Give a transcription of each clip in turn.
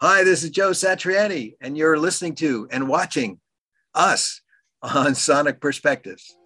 Hi, this is Joe Satriani, and you're listening to and watching us on Sonic Perspectives.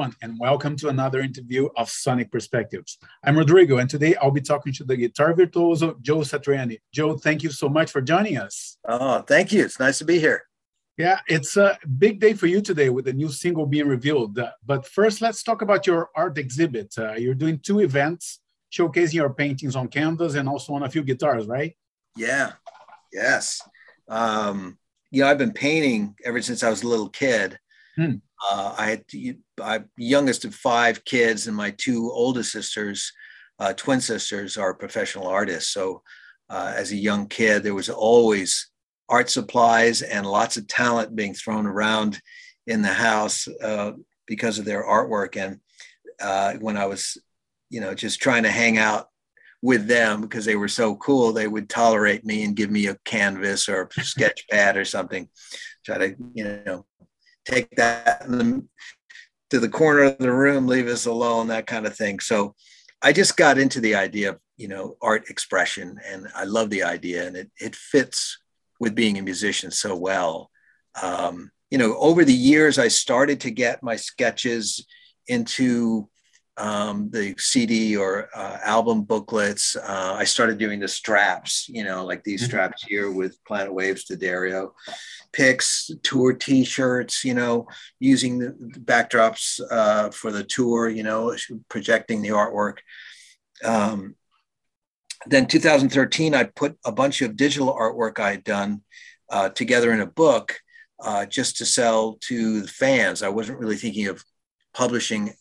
Everyone, and welcome to another interview of Sonic Perspectives. I'm Rodrigo, and today I'll be talking to the guitar virtuoso Joe Satriani. Joe, thank you so much for joining us. Oh, thank you. It's nice to be here. Yeah, it's a big day for you today with the new single being revealed. But first, let's talk about your art exhibit. Uh, you're doing two events showcasing your paintings on canvas and also on a few guitars, right? Yeah, yes. Um, you know, I've been painting ever since I was a little kid. Hmm. Uh, I had I youngest of five kids, and my two oldest sisters, uh, twin sisters, are professional artists. So, uh, as a young kid, there was always art supplies and lots of talent being thrown around in the house uh, because of their artwork. And uh, when I was, you know, just trying to hang out with them because they were so cool, they would tolerate me and give me a canvas or a sketch pad or something. Try to, you know, take that the, to the corner of the room, leave us alone, that kind of thing. So I just got into the idea of, you know, art expression and I love the idea and it, it fits with being a musician so well. Um, you know, over the years, I started to get my sketches into um, the CD or uh, album booklets. Uh, I started doing the straps, you know, like these mm-hmm. straps here with Planet Waves D'Addario, picks, tour T-shirts, you know, using the backdrops uh, for the tour, you know, projecting the artwork. Um, then 2013, I put a bunch of digital artwork I had done uh, together in a book uh, just to sell to the fans. I wasn't really thinking of publishing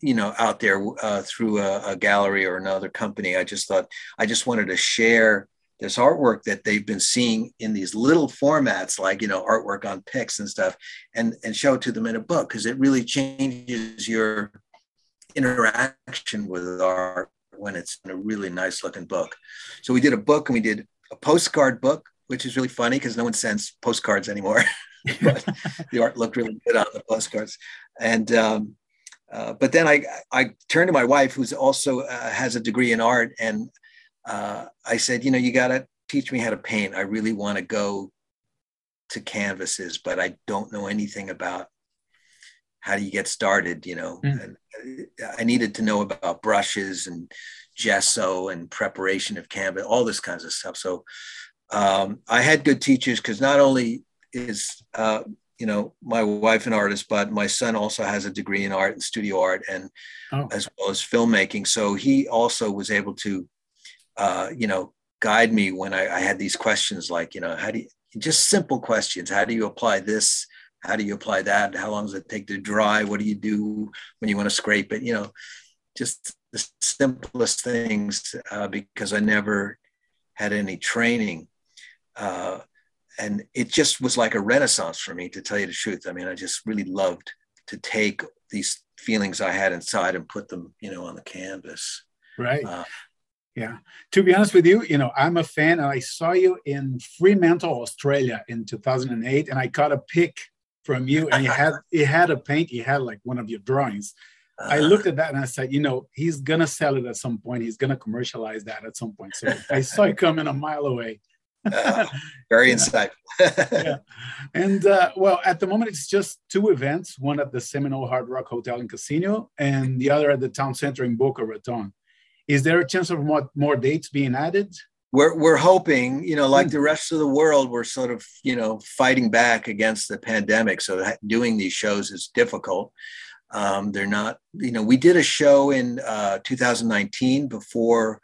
you know out there uh, through a, a, gallery or another company i just thought i just wanted to share this artwork that they've been seeing in these little formats like you know artwork on pics and stuff and and show it to them in a book because it really changes your interaction with art when it's in a really nice looking book. So we did a book and we did a postcard book which is really funny because no one sends postcards anymore. But the art looked really good on the postcards. And um, uh, but then I, I turned to my wife, who's also uh, has a degree in art, and uh, I said, you know, you got to teach me how to paint. I really want to go to canvases, but I don't know anything about how do you get started. You know, mm. and I needed to know about brushes and gesso and preparation of canvas, all this kinds of stuff. So um, I had good teachers because not only is uh, you know, my wife an artist, but my son also has a degree in art and studio art, and oh. as well as filmmaking. So he also was able to, uh, you know, guide me when I, I had these questions, like, you know, how do you just simple questions? How do you apply this? How do you apply that? How long does it take to dry? What do you do when you want to scrape it? You know, just the simplest things uh, because I never had any training. Uh, and it just was like a renaissance for me to tell you the truth i mean i just really loved to take these feelings i had inside and put them you know on the canvas right uh, yeah to be honest with you you know i'm a fan and i saw you in fremantle australia in 2008 and i caught a pic from you and you had you had a paint you had like one of your drawings uh, I uh-huh. looked at that and I said, you know, he's gonna sell it at some point. He's gonna commercialize that at some point. So I saw it coming a mile away uh, very insightful. yeah. And uh, well, at the moment, it's just two events one at the Seminole Hard Rock Hotel and Casino, and the other at the town center in Boca Raton. Is there a chance of more, more dates being added? We're, we're hoping, you know, like mm. the rest of the world, we're sort of, you know, fighting back against the pandemic. So doing these shows is difficult. Um, they're not, you know, we did a show in uh, 2019 before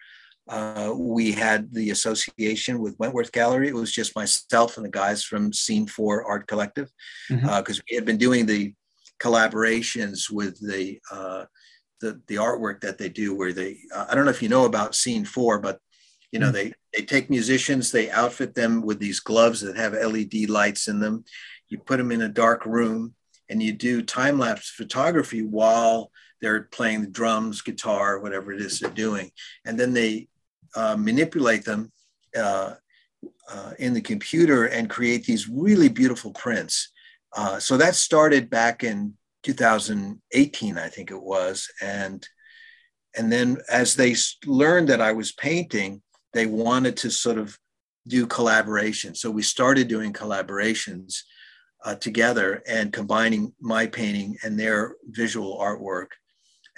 uh, we had the association with Wentworth Gallery. It was just myself and the guys from Scene 4 Art Collective because mm-hmm. uh, we had been doing the collaborations with the uh, the the artwork that they do, where they uh, I don't know if you know about Scene Four, but you know mm-hmm. they they take musicians, they outfit them with these gloves that have LED lights in them. You put them in a dark room, and you do time lapse photography while they're playing the drums, guitar, whatever it is they're doing, and then they uh, manipulate them uh, uh, in the computer and create these really beautiful prints. Uh, so that started back in 2018, I think it was, and and then as they learned that I was painting, they wanted to sort of do collaboration. So we started doing collaborations uh, together and combining my painting and their visual artwork.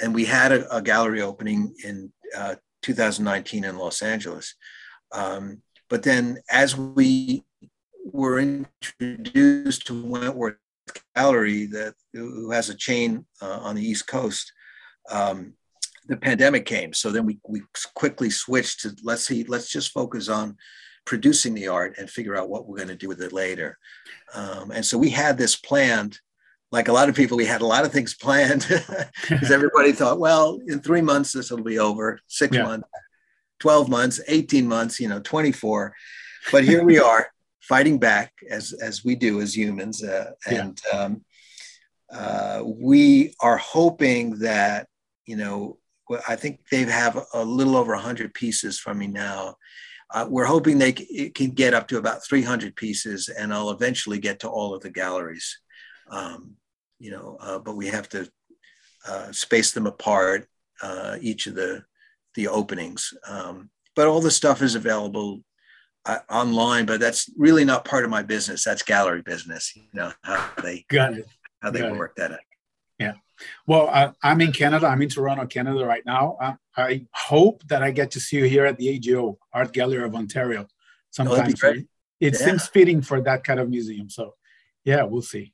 And we had a, a gallery opening in uh, 2019 in Los Angeles. Um, but then as we were introduced to Wentworth Gallery, that who has a chain uh, on the East Coast, um, the pandemic came. So then we, we quickly switched to let's see, let's just focus on producing the art and figure out what we're going to do with it later. Um, and so we had this planned. Like a lot of people, we had a lot of things planned because everybody thought, well, in three months this will be over. Six yeah. months, 12 months, 18 months, you know, 24. But here we are fighting back as, as we do as humans. Uh, and yeah. um, uh, we are hoping that, you know, I think they have a little over 100 pieces from me now. Uh, we're hoping they c- can get up to about 300 pieces, and I'll eventually get to all of the galleries. Um, you know, uh, but we have to uh, space them apart, uh, each of the the openings. Um, but all the stuff is available uh, online, but that's really not part of my business. That's gallery business. You know how they got it, how they Got work it. that. Yeah. Well, uh, I'm in Canada. I'm in Toronto, Canada right now. Uh, I hope that I get to see you here at the AGO Art Gallery of Ontario sometime. Oh, it yeah. seems fitting for that kind of museum. So, yeah, we'll see.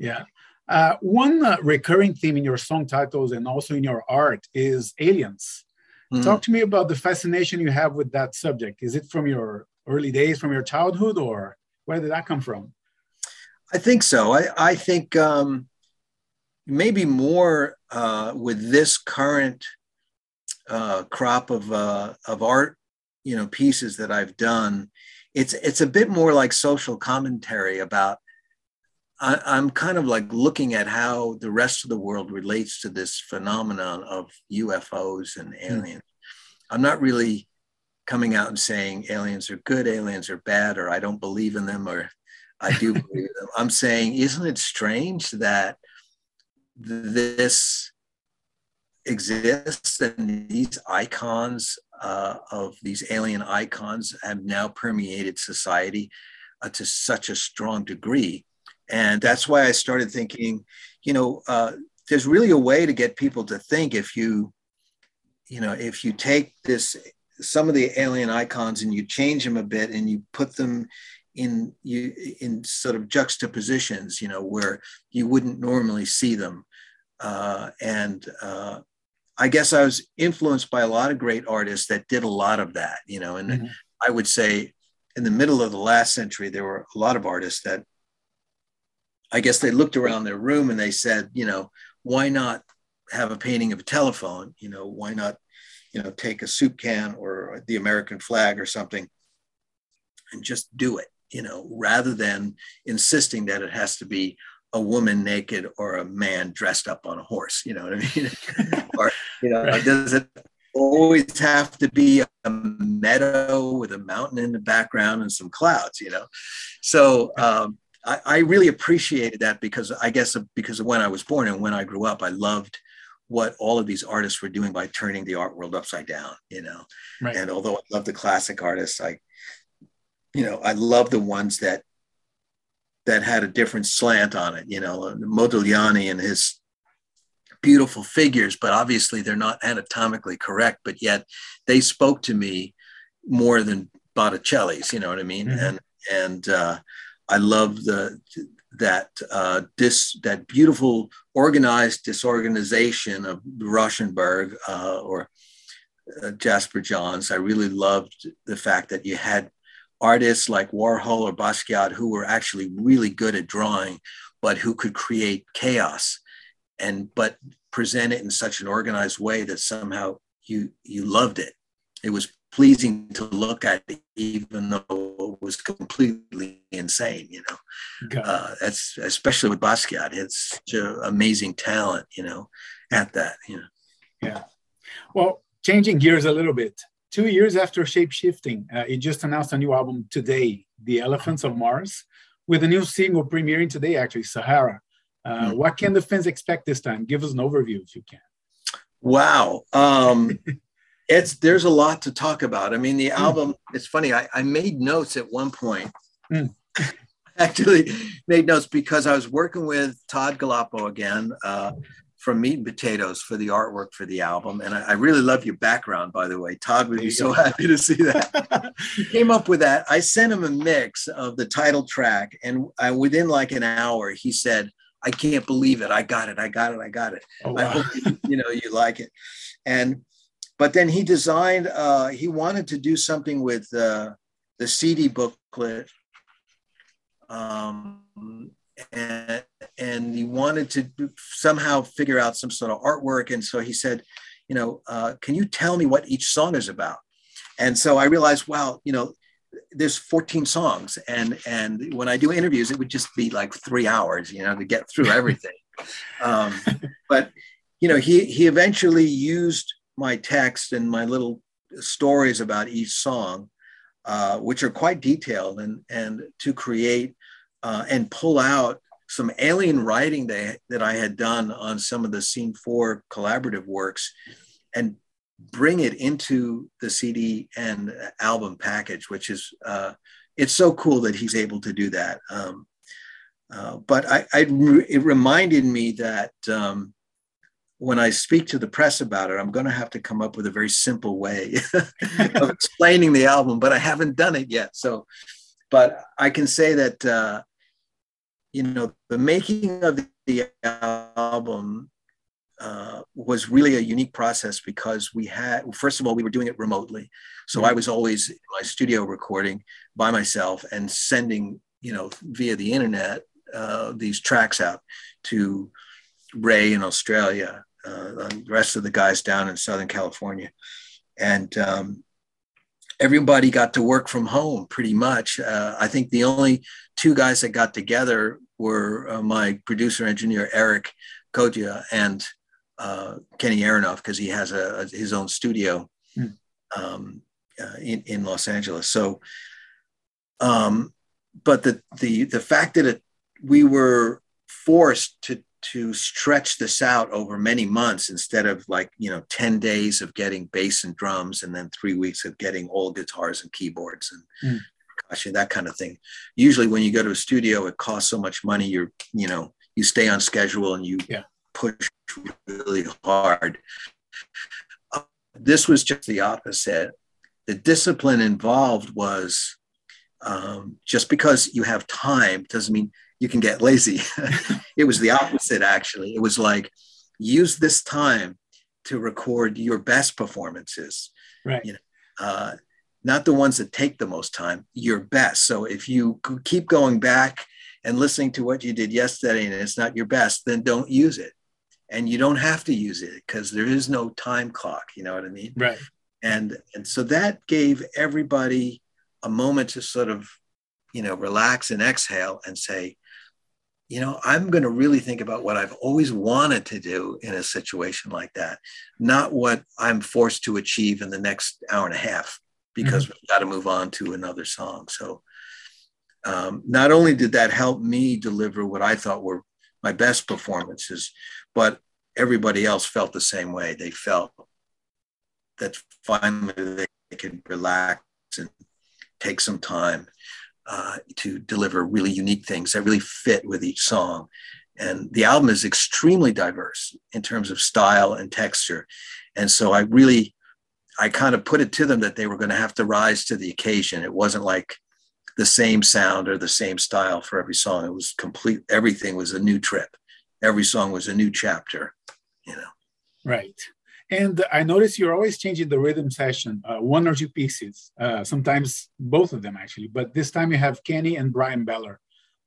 Yeah. Uh, one uh, recurring theme in your song titles and also in your art is aliens. Mm-hmm. Talk to me about the fascination you have with that subject. Is it from your early days, from your childhood, or where did that come from? I think so. I, I think um, maybe more uh, with this current uh, crop of, uh, of art, you know, pieces that I've done. It's, it's a bit more like social commentary about I, am kind of like looking at how the rest of the world relates to this phenomenon of UFOs and hmm. aliens. Mm. I'm not really coming out and saying aliens are good, aliens are bad, or I don't believe in them, or I do believe them. I'm saying, isn't it strange that this exists and these icons uh, of these alien icons have now permeated society uh, to such a strong degree? And that's why I started thinking, you know, uh, there's really a way to get people to think if you, you know, if you take this, some of the alien icons and you change them a bit and you put them in you in sort of juxtapositions, you know, where you wouldn't normally see them. Uh, and uh, I guess I was influenced by a lot of great artists that did a lot of that, you know, and mm-hmm. I would say in the middle of the last century, there were a lot of artists that I guess they looked around their room and they said, you know, why not have a painting of a telephone? You know, why not, you know, take a soup can or the American flag or something and just do it, you know, rather than insisting that it has to be a woman naked or a man dressed up on a horse, you know what I mean? or, you know, right. does it always have to be a meadow with a mountain in the background and some clouds, you know? So, um, I, I really appreciated that because I guess because of when I was born and when I grew up, I loved what all of these artists were doing by turning the art world upside down, you know. Right. And although I love the classic artists, I, you know, I love the ones that that had a different slant on it, you know, Modigliani and his beautiful figures, but obviously they're not anatomically correct, but yet they spoke to me more than Botticelli's, you know what I mean? Mm-hmm. And and uh, I love the that uh, dis, that beautiful organized disorganization of Rauschenberg uh, or uh, Jasper Johns. I really loved the fact that you had artists like Warhol or Basquiat who were actually really good at drawing, but who could create chaos and but present it in such an organized way that somehow you you loved it. It was pleasing to look at, even though it was completely insane. You know, uh, that's especially with Basquiat. It's such an amazing talent. You know, at that. You know. Yeah. Well, changing gears a little bit. Two years after Shape Shifting, uh, it just announced a new album today, The Elephants of Mars, with a new single premiering today, actually, Sahara. Uh, mm-hmm. What can the fans expect this time? Give us an overview if you can. Wow. Um, it's there's a lot to talk about. I mean, the hmm. album, mm. it's funny, I, I, made notes at one point. Mm. Actually, made notes because I was working with Todd Gallopo again uh, from Meat and Potatoes for the artwork for the album. And I, I really love your background, by the way. Todd would be so happy to see that. he came up with that. I sent him a mix of the title track, and I, within like an hour, he said, I can't believe it. I got it. I got it. I got it. Oh, wow. I hope you, you know you like it. And but then he designed. Uh, he wanted to do something with uh, the CD booklet, um, and and he wanted to somehow figure out some sort of artwork. And so he said, you know, uh, can you tell me what each song is about? And so I realized, wow, you know, there's 14 songs and and when i do interviews it would just be like three hours you know to get through everything um, but you know he he eventually used my text and my little stories about each song uh, which are quite detailed and and to create uh, and pull out some alien writing that, that i had done on some of the scene four collaborative works and bring it into the CD and album package, which is uh, it's so cool that he's able to do that. Um, uh, but I, I, it reminded me that um, when I speak to the press about it, I'm going to have to come up with a very simple way of explaining the album, but I haven't done it yet. So, but I can say that uh, you know the making of the album uh, was really a unique process because we had, first of all, we were doing it remotely. So I mm-hmm. was always in my studio recording by myself and sending, you know, via the internet, uh, these tracks out to Rai in Australia, uh, the rest of the guys down in Southern California. And um, everybody got to work from home pretty much. Uh, I think the only two guys that got together were uh, my producer engineer, Eric Caudieux, and uh, Kenny Aronoff because he has a, a, his own studio mm. um, uh, in, in Los Angeles. So, um, but the the the fact that it, we were forced to to stretch this out over many months instead of like you know 10 days of getting bass and drums and then three weeks of getting all guitars and keyboards and mm. percussion that kind of thing usually when you go to a studio it costs so much money you're you know you stay on schedule and you yeah push really hard. Uh, this was just the opposite. The discipline involved was um, just because you have time doesn't mean you can get lazy. it was the opposite, actually. It was like, use this time to record your best performances. Right. You know, uh, not the ones that take the most time, your best. So if you keep going back and listening to what you did yesterday and it's not your best, then don't use it and you don't have to use it because there is no time clock you know what i mean right and and so that gave everybody a moment to sort of you know relax and exhale and say you know i'm going to really think about what i've always wanted to do in a situation like that not what i'm forced to achieve in the next hour and a half because mm-hmm. we've got to move on to another song so um, not only did that help me deliver what i thought were my best performances but everybody else felt the same way. They felt that finally they could relax and take some time uh, to deliver really unique things that really fit with each song. And the album is extremely diverse in terms of style and texture. And so I really, I kind of put it to them that they were going to have to rise to the occasion. It wasn't like the same sound or the same style for every song. It was complete, everything was a new trip every song was a new chapter, you know. Right. And I notice you're always changing the rhythm session, uh, one or two pieces, uh, sometimes both of them actually. But this time you have Kenny and Bryan Beller.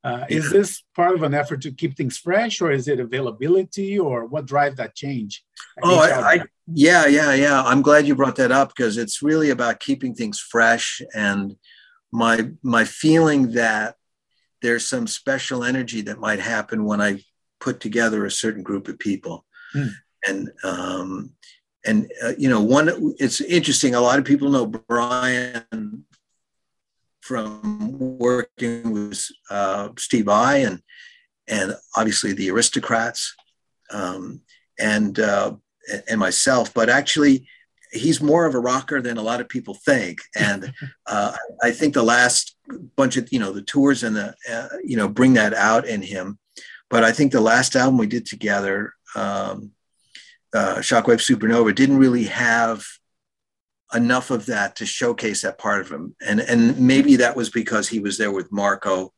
Uh, yeah. Is this part of an effort to keep things fresh, or is it availability, or what drives that change? Oh, I, I, yeah, yeah, yeah. I'm glad you brought that up because it's really about keeping things fresh, and my my feeling that there's some special energy that might happen when I put together a certain group of people, mm. And um, and uh, you know, one it's interesting. A lot of people know Bryan from working with uh, Steve Vai and and obviously the aristocrats um, and uh, and myself, but actually he's more of a rocker than a lot of people think. And uh, I think the last bunch of you know the tours and the uh, you know bring that out in him. But I think the last album we did together, um, uh, Shockwave Supernova, didn't really have enough of that to showcase that part of him. And and maybe that was because he was there with Marco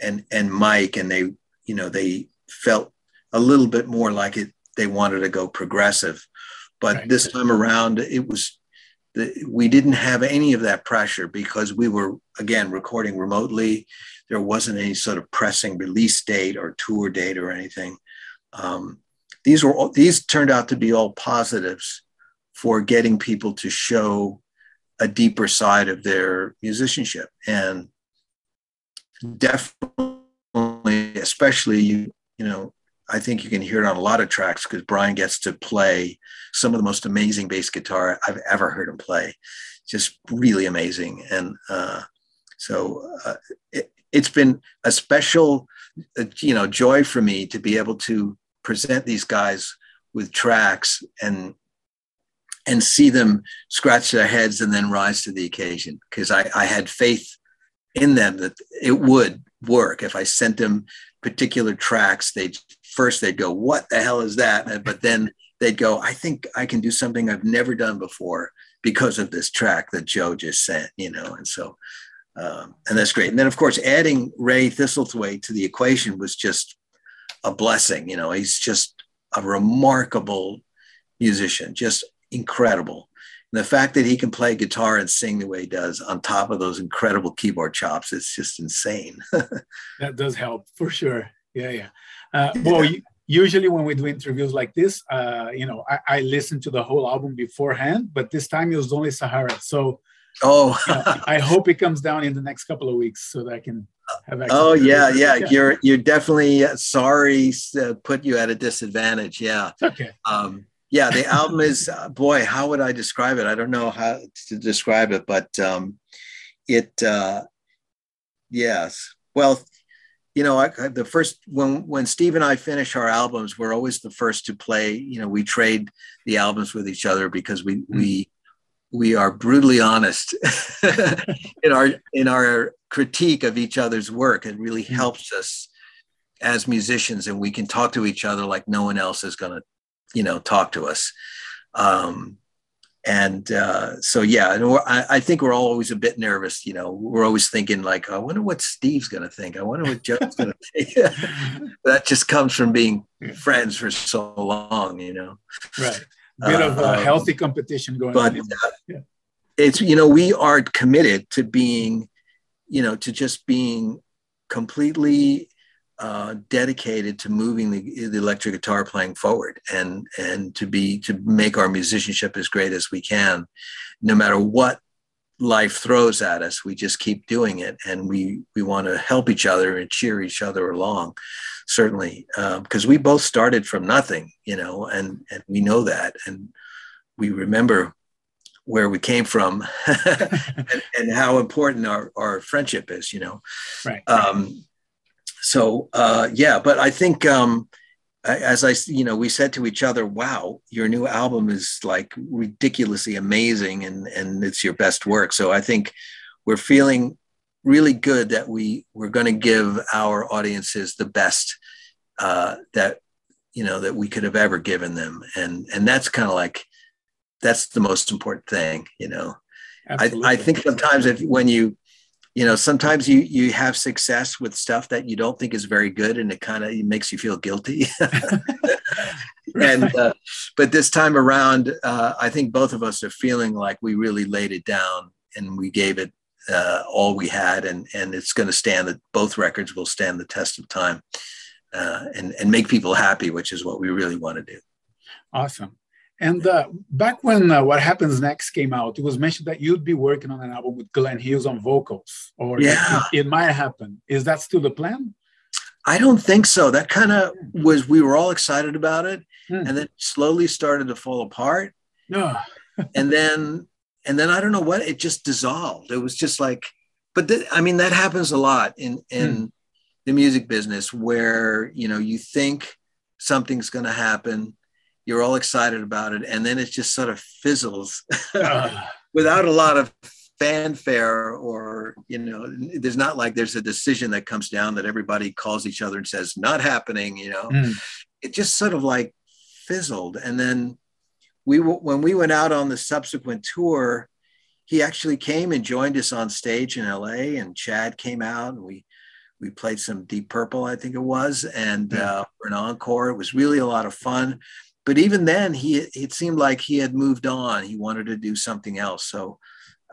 and and Mike, and they you know they felt a little bit more like it. They wanted to go progressive, but right. this time around it was. The, we didn't have any of that pressure because we were again recording remotely. There wasn't any sort of pressing release date or tour date or anything. Um, these were all, these turned out to be all positives for getting people to show a deeper side of their musicianship. And definitely especially you you know i think you can hear it on a lot of tracks because bryan gets to play some of the most amazing bass guitar i've ever heard him play. Just really amazing. And uh, so uh, it, has been a special uh, you know joy for me to be able to present these guys with tracks and and see them scratch their heads and then rise to the occasion because I, I had faith in them that it would work if I sent them particular tracks. They first they'd go, "What the hell is that?" But then they'd go, "I think I can do something I've never done before because of this track that Joe just sent." You know, and so um, and that's great. And then of course adding Rai Thistlethwayte to the equation was just a blessing. You know, he's just a remarkable musician, just incredible. And the fact that he can play guitar and sing the way he does on top of those incredible keyboard chops, it's just insane. that does help for sure. Yeah, yeah. Uh, well, yeah. usually when we do interviews like this, uh, you know, I, I listen to the whole album beforehand, but this time it was only Sahara. So, oh, you know, I hope it comes down in the next couple of weeks so that I can. Oh yeah, yeah, yeah, You're you're definitely uh, sorry to put you at a disadvantage. Yeah. okay. Um, yeah, the album is uh, boy. How would I describe it? I don't know how to describe it, but um, it. Uh, yes, well, you know, I, the first when when Steve and I finish our albums, we're always the first to play. You know, we trade the albums with each other because we mm-hmm. we we are brutally honest in our in our critique of each other's work. It really mm-hmm. helps us as musicians, and we can talk to each other like no one else is going to you know, talk to us. Um, and uh, so, yeah, and I, I, think we're always a bit nervous. You know, we're always thinking like, I wonder what Steve's going to think. I wonder what Joe's going to think. that just comes from being friends for so long, you know. Right. Bit of a um, healthy competition going but, on. Uh, yeah. It's you know we are committed to being, you know, to just being completely uh, dedicated to moving the, the, electric guitar playing forward and and to be to make our musicianship as great as we can no matter what life throws at us we just keep doing it and we we want to help each other and cheer each other along certainly because uh, we both started from nothing you know and and we know that and we remember where we came from and, and, how important our, our friendship is you know. Right. Um, so uh, yeah, but I think um, as I, you know, we said to each other, "Wow, your new album is like ridiculously amazing, and and it's your best work." So I think we're feeling really good that we we're going to give our audiences the best uh, that you know that we could have ever given them, and and that's kind of like that's the most important thing, you know. I, I think sometimes if when you you know sometimes you you have success with stuff that you don't think is very good and it kind of makes you feel guilty and uh, but this time around uh, i think both of us are feeling like we really laid it down and we gave it uh, all we had, and and it's going to stand that both records will stand the test of time, uh, and and make people happy, which is what we really want to do. Awesome. And uh, back when uh, What Happens Next came out, it was mentioned that you'd be working on an album with Glenn Hughes on vocals, or yeah. it, it might happen. Is that still the plan? I don't think so. That kind of was, we were all excited about it, mm. and then slowly started to fall apart. No. and then, and then I don't know what, it just dissolved. It was just like, but th- I mean, that happens a lot in, in mm. the music business where, you know, you think something's going to happen you're all excited about it and then it just sort of fizzles uh. without a lot of fanfare or you know there's not like there's a decision that comes down that everybody calls each other and says not happening you know mm. it just sort of like fizzled and then we when we went out on the subsequent tour he actually came and joined us on stage in la and chad came out and we we played some deep purple i think it was and mm. uh, for an encore it was really a lot of fun but even then he it seemed like he had moved on. He wanted to do something else. So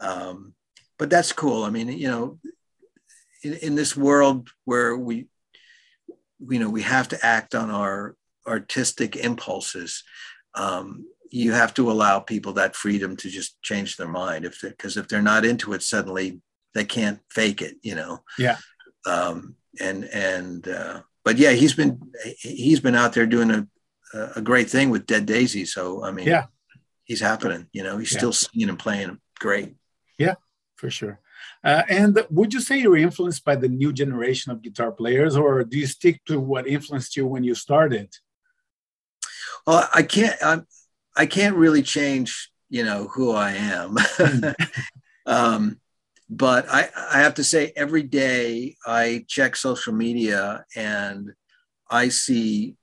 um, but that's cool. I mean you know in, in this world where we you know we have to act on our artistic impulses um, you have to allow people that freedom to just change their mind. If because if they're not into it suddenly they can't fake it you know? Yeah. Um, and and uh, but yeah he's been he's been out there doing a a great thing with Dead Daisy. So I mean, yeah, he's happening. You know, he's yeah. still singing and playing great. Yeah, for sure. Uh, and would you say you're influenced by the new generation of guitar players, or do you stick to what influenced you when you started? Well, I can't. I'm, I can't really change. You know who I am. Hmm. um, but I, I have to say, every day I check social media and I see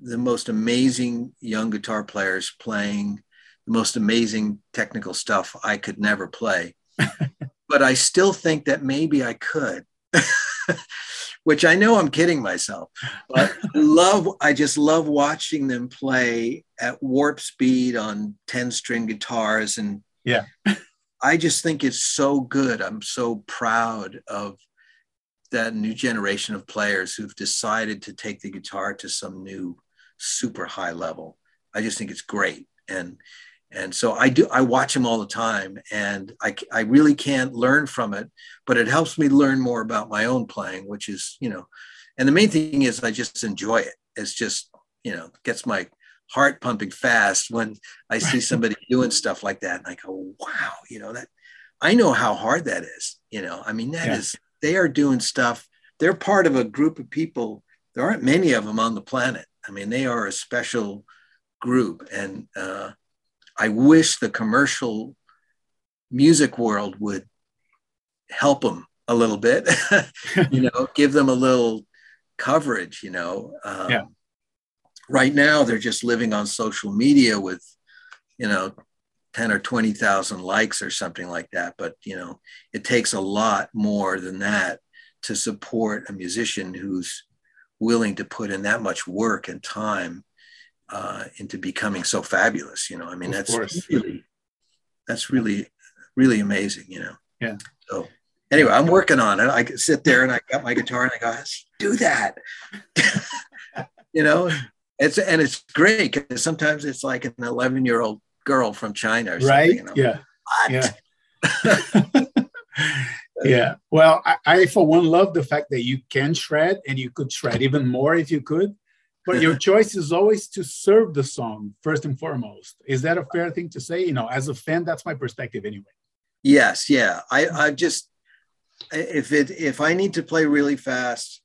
the most amazing young guitar players playing the most amazing technical stuff I could never play. but I still think that maybe I could, which I know I'm kidding myself. But I love, I just love watching them play at warp speed on 10 string guitars. And yeah, I just think it's so good. I'm so proud of that new generation of players who've decided to take the guitar to some new super high level. I just think it's great. And and so I do I watch him all the time and I, I really can't learn from it, but it helps me learn more about my own playing, which is, you know, and the main thing is I just enjoy it. It's just, you know, gets my heart pumping fast when I see somebody doing stuff like that. And I go, wow, you know, that I know how hard that is. You know, I mean, that yeah. is they are doing stuff. They're part of a group of people. There aren't many of them on the planet I mean, they are a special group, and uh, I wish the commercial music world would help them a little bit. you know, give them a little coverage. You know, um, yeah. Right now, they're just living on social media with, you know, 10 or 20,000 likes or something like that. But, you know, it takes a lot more than that to support a musician who's willing to put in that much work and time uh, into becoming so fabulous. You know, I mean, of that's course. really, that's really, really amazing. You know. Yeah. So anyway, I'm working on it. I sit there and I got my guitar and I go, do that. you know, it's and it's great because sometimes it's like an 11 year old girl from China, right? You know? Yeah. Yeah. yeah. Well, I, I, for one love the fact that you can shred and you could shred even more if you could. But your choice is always to serve the song first and foremost. Is that a fair thing to say? You know, as a fan, that's my perspective anyway. Yes, yeah. I, I just if it if I need to play really fast,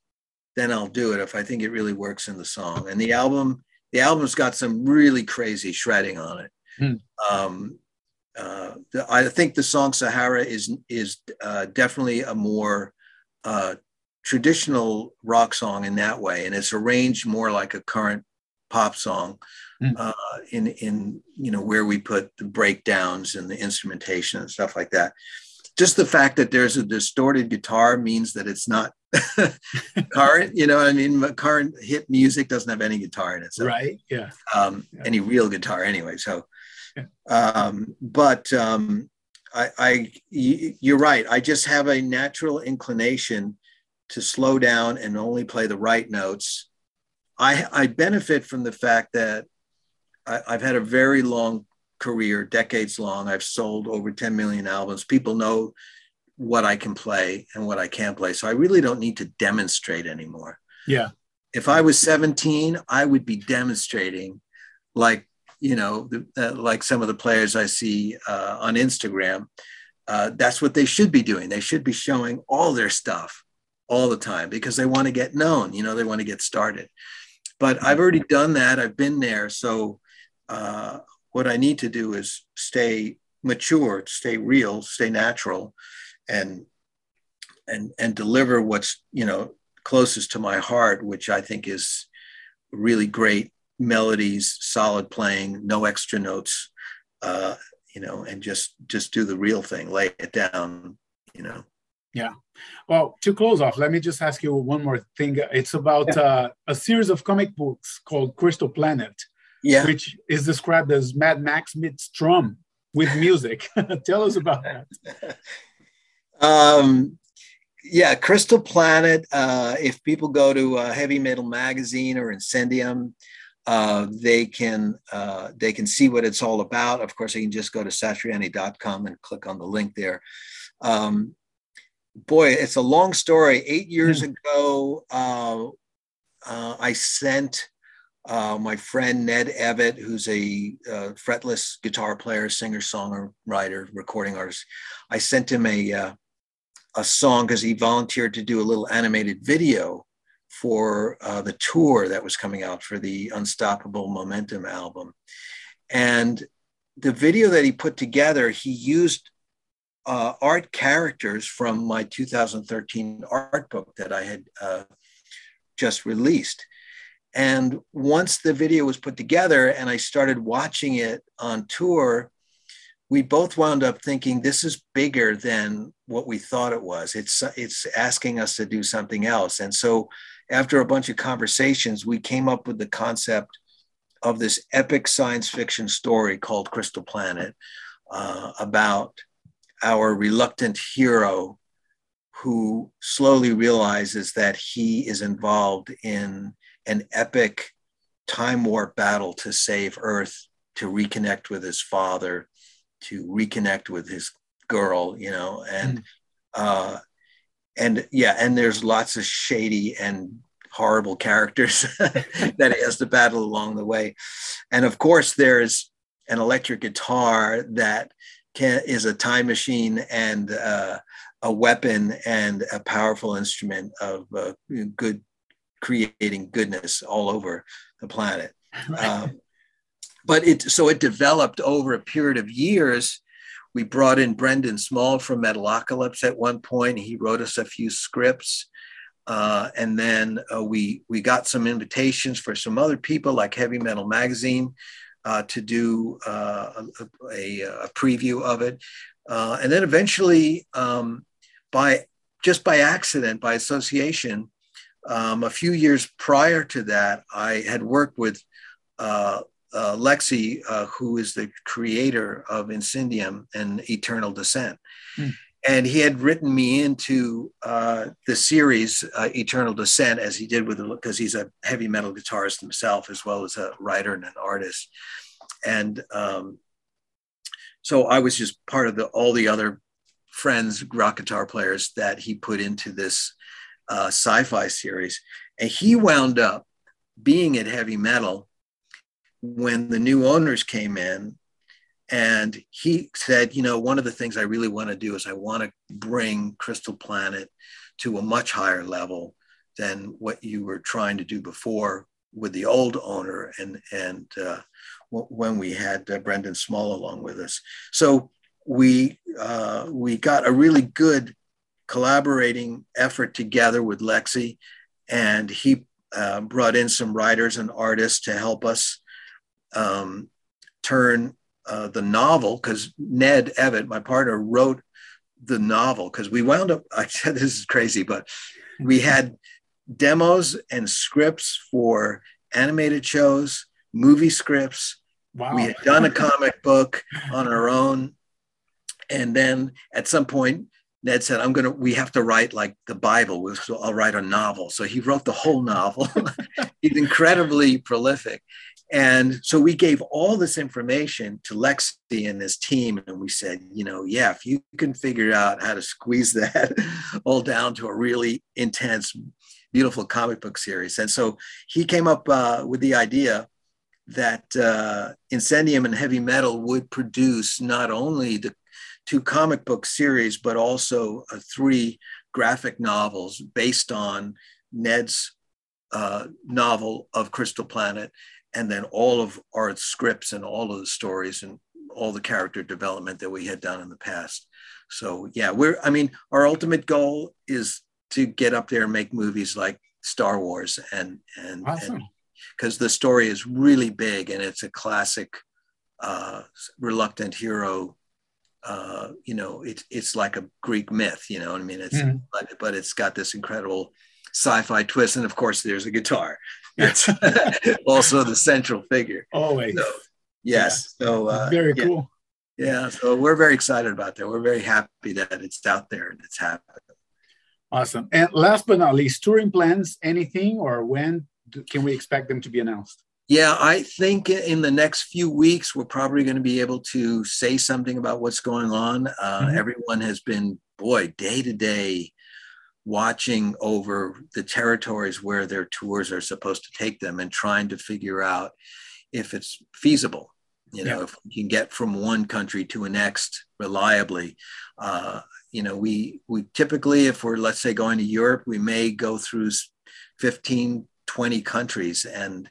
then I'll do it if I think it really works in the song. And the album, the album's got some really crazy shredding on it. Hmm. Um, uh, I think the song Sahara is is uh, definitely a more uh, traditional rock song in that way, and it's arranged more like a current pop song. Mm. in in you know where we put the breakdowns and the instrumentation and stuff like that. Just the fact that there's a distorted guitar means that it's not current. You know, I mean, current hit music doesn't have any guitar in it. So, right. Yeah. Um, yeah. Any real guitar, anyway. So um, but um, I, I, you're right. I just have a natural inclination to slow down and only play the right notes. I, I benefit from the fact that I, I've had a very long career, decades long. I've sold over 10 million albums. People know what I can play and what I can't play. So I really don't need to demonstrate anymore. Yeah. If I was 17, I would be demonstrating like you know, the, uh, like some of the players I see uh, on Instagram, uh, that's what they should be doing. They should be showing all their stuff all the time because they want to get known. You know, they want to get started. But I've already done that. I've been there. So uh, what I need to do is stay mature, stay real, stay natural, and and and deliver what's you know closest to my heart, which I think is really great melodies, solid playing, no extra notes, uh, you know, and just just do the real thing, lay it down, you know. Yeah. Well, to close off, let me just ask you one more thing. It's about yeah. uh, a series of comic books called Crystal Planet, yeah. which is described as Mad Max meets Tron with music. Tell us about that. Um, yeah, Crystal Planet. Uh, if people go to uh, Heavy Metal Magazine or Incendium, uh, they can uh, they can see what it's all about. Of course, they can just go to satriani.com and click on the link there. Um, boy, it's a long story. Eight years mm. ago, uh, uh, I sent uh, my friend Ned Evett, who's a fretless guitar player, singer, songwriter, recording artist. I sent him a a song because he volunteered to do a little animated video for uh, the tour that was coming out for the Unstoppable Momentum album. And the video that he put together, he used uh, art characters from my 2013 art book that I had uh, just released. And once the video was put together and I started watching it on tour, we both wound up thinking this is bigger than what we thought it was. It's it's asking us to do something else. And so after a bunch of conversations, we came up with the concept of this epic science fiction story called Crystal Planet uh, about our reluctant hero who slowly realizes that he is involved in an epic time warp battle to save Earth, to reconnect with his father, to reconnect with his girl, you know, and mm. uh, and yeah, and there's lots of shady and horrible characters that he has to battle along the way. And of course, there's an electric guitar that can, is a time machine and uh, a weapon and a powerful instrument of uh, good creating goodness all over the planet. Um, but it so it developed over a period of years we brought in Brendan Small from Metalocalypse at one point. He wrote us a few scripts. Uh, and then uh, we we got some invitations for some other people like Heavy Metal Magazine uh, to do uh, a, a, preview of it, uh, and then eventually, um, by just by accident, by association, um, a few years prior to that, I had worked with uh, uh, Lexi, uh, who is the creator of Incendium and Eternal Descent. Mm. And he had written me into uh, the series uh, Eternal Descent, as he did with because he's a heavy metal guitarist himself, as well as a writer and an artist. And um, so I was just part of the all the other friends, rock guitar players that he put into this uh, sci-fi series. And he wound up being at heavy metal when the new owners came in and he said you know one of the things i really want to do is i want to bring crystal planet to a much higher level than what you were trying to do before with the old owner and and uh, when we had uh, brendan small along with us. So we uh, we got a really good collaborating effort together with lexi and he uh, brought in some writers and artists to help us um, turn uh, the novel because Ned Evett, my partner, wrote the novel because we wound up. I said this is crazy, but we had demos and scripts for animated shows, movie scripts. Wow. We had done a comic book on our own, And then at some point, Ned said, I'm going to, we have to write like the Bible. So I'll write a novel. So he wrote the whole novel. He's incredibly prolific. And so we gave all this information to Lexi and his team. And we said, you know, yeah, if you can figure out how to squeeze that all down to a really intense, beautiful comic book series. And so he came up uh, with the idea that uh, Incendium and Heavy Metal would produce not only the two comic book series, but also uh, three graphic novels based on Ned's uh, novel of Crystal Planet, and then all of our scripts and all of the stories and all the character development that we had done in the past. So yeah, we're I mean, our ultimate goal is to get up there and make movies like Star Wars and and because the story is really big and it's a classic uh, reluctant hero uh, you know, it's it's like a Greek myth, you know what I mean? It's mm. but, but it's got this incredible sci-fi twist, and of course, there's a guitar. It's also the central figure. Always. So, yes. Yeah. So uh, very yeah. cool. Yeah. So we're very excited about that. We're very happy that it's out there and it's happening. Awesome. And last but not least, touring plans, anything or when can we expect them to be announced? Yeah, I think in the next few weeks, we're probably going to be able to say something about what's going on. Uh, mm-hmm. Everyone has been, boy, day to day watching over the territories where their tours are supposed to take them and trying to figure out if it's feasible. You know, yeah. if we can get from one country to a next reliably. Uh, you know, we we typically, if we're let's say going to Europe, we may go through 15, 20 countries and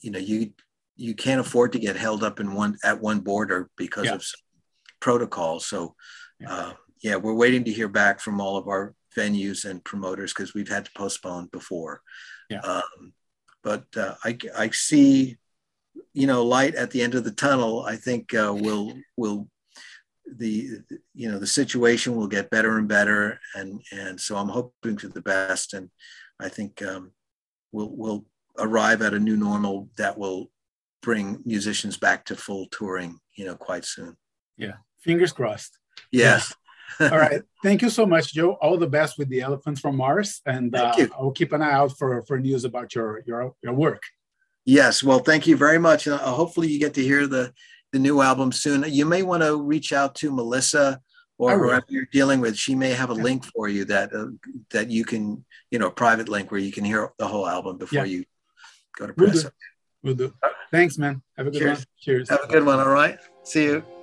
you know you you can't afford to get held up in one at one border because yeah. of protocols. So yeah. Uh, yeah, we're waiting to hear back from all of our venues and promoters because we've had to postpone before. Yeah. Um, but uh, I I see you know light at the end of the tunnel. I think uh, will will the you know the situation will get better and better and and so i'm hoping for the best and i think um, we'll we'll arrive at a new normal that will bring musicians back to full touring, you know, quite soon. Yeah, fingers crossed. Yes. All right. Thank you so much, Joe. All the best with the Elephants from Mars, and uh, I'll keep an eye out for for news about your your your work. Yes. Well, thank you very much. Uh, hopefully, you get to hear the the new album soon. You may want to reach out to Melissa or whoever you're dealing with. She may have a link for you that uh, that you can, you know, a private link where you can hear the whole album before yeah. you go to press. We'll do. We'll do. Thanks, man. Have a good Cheers. one. Cheers. Have a good one. All right. See you.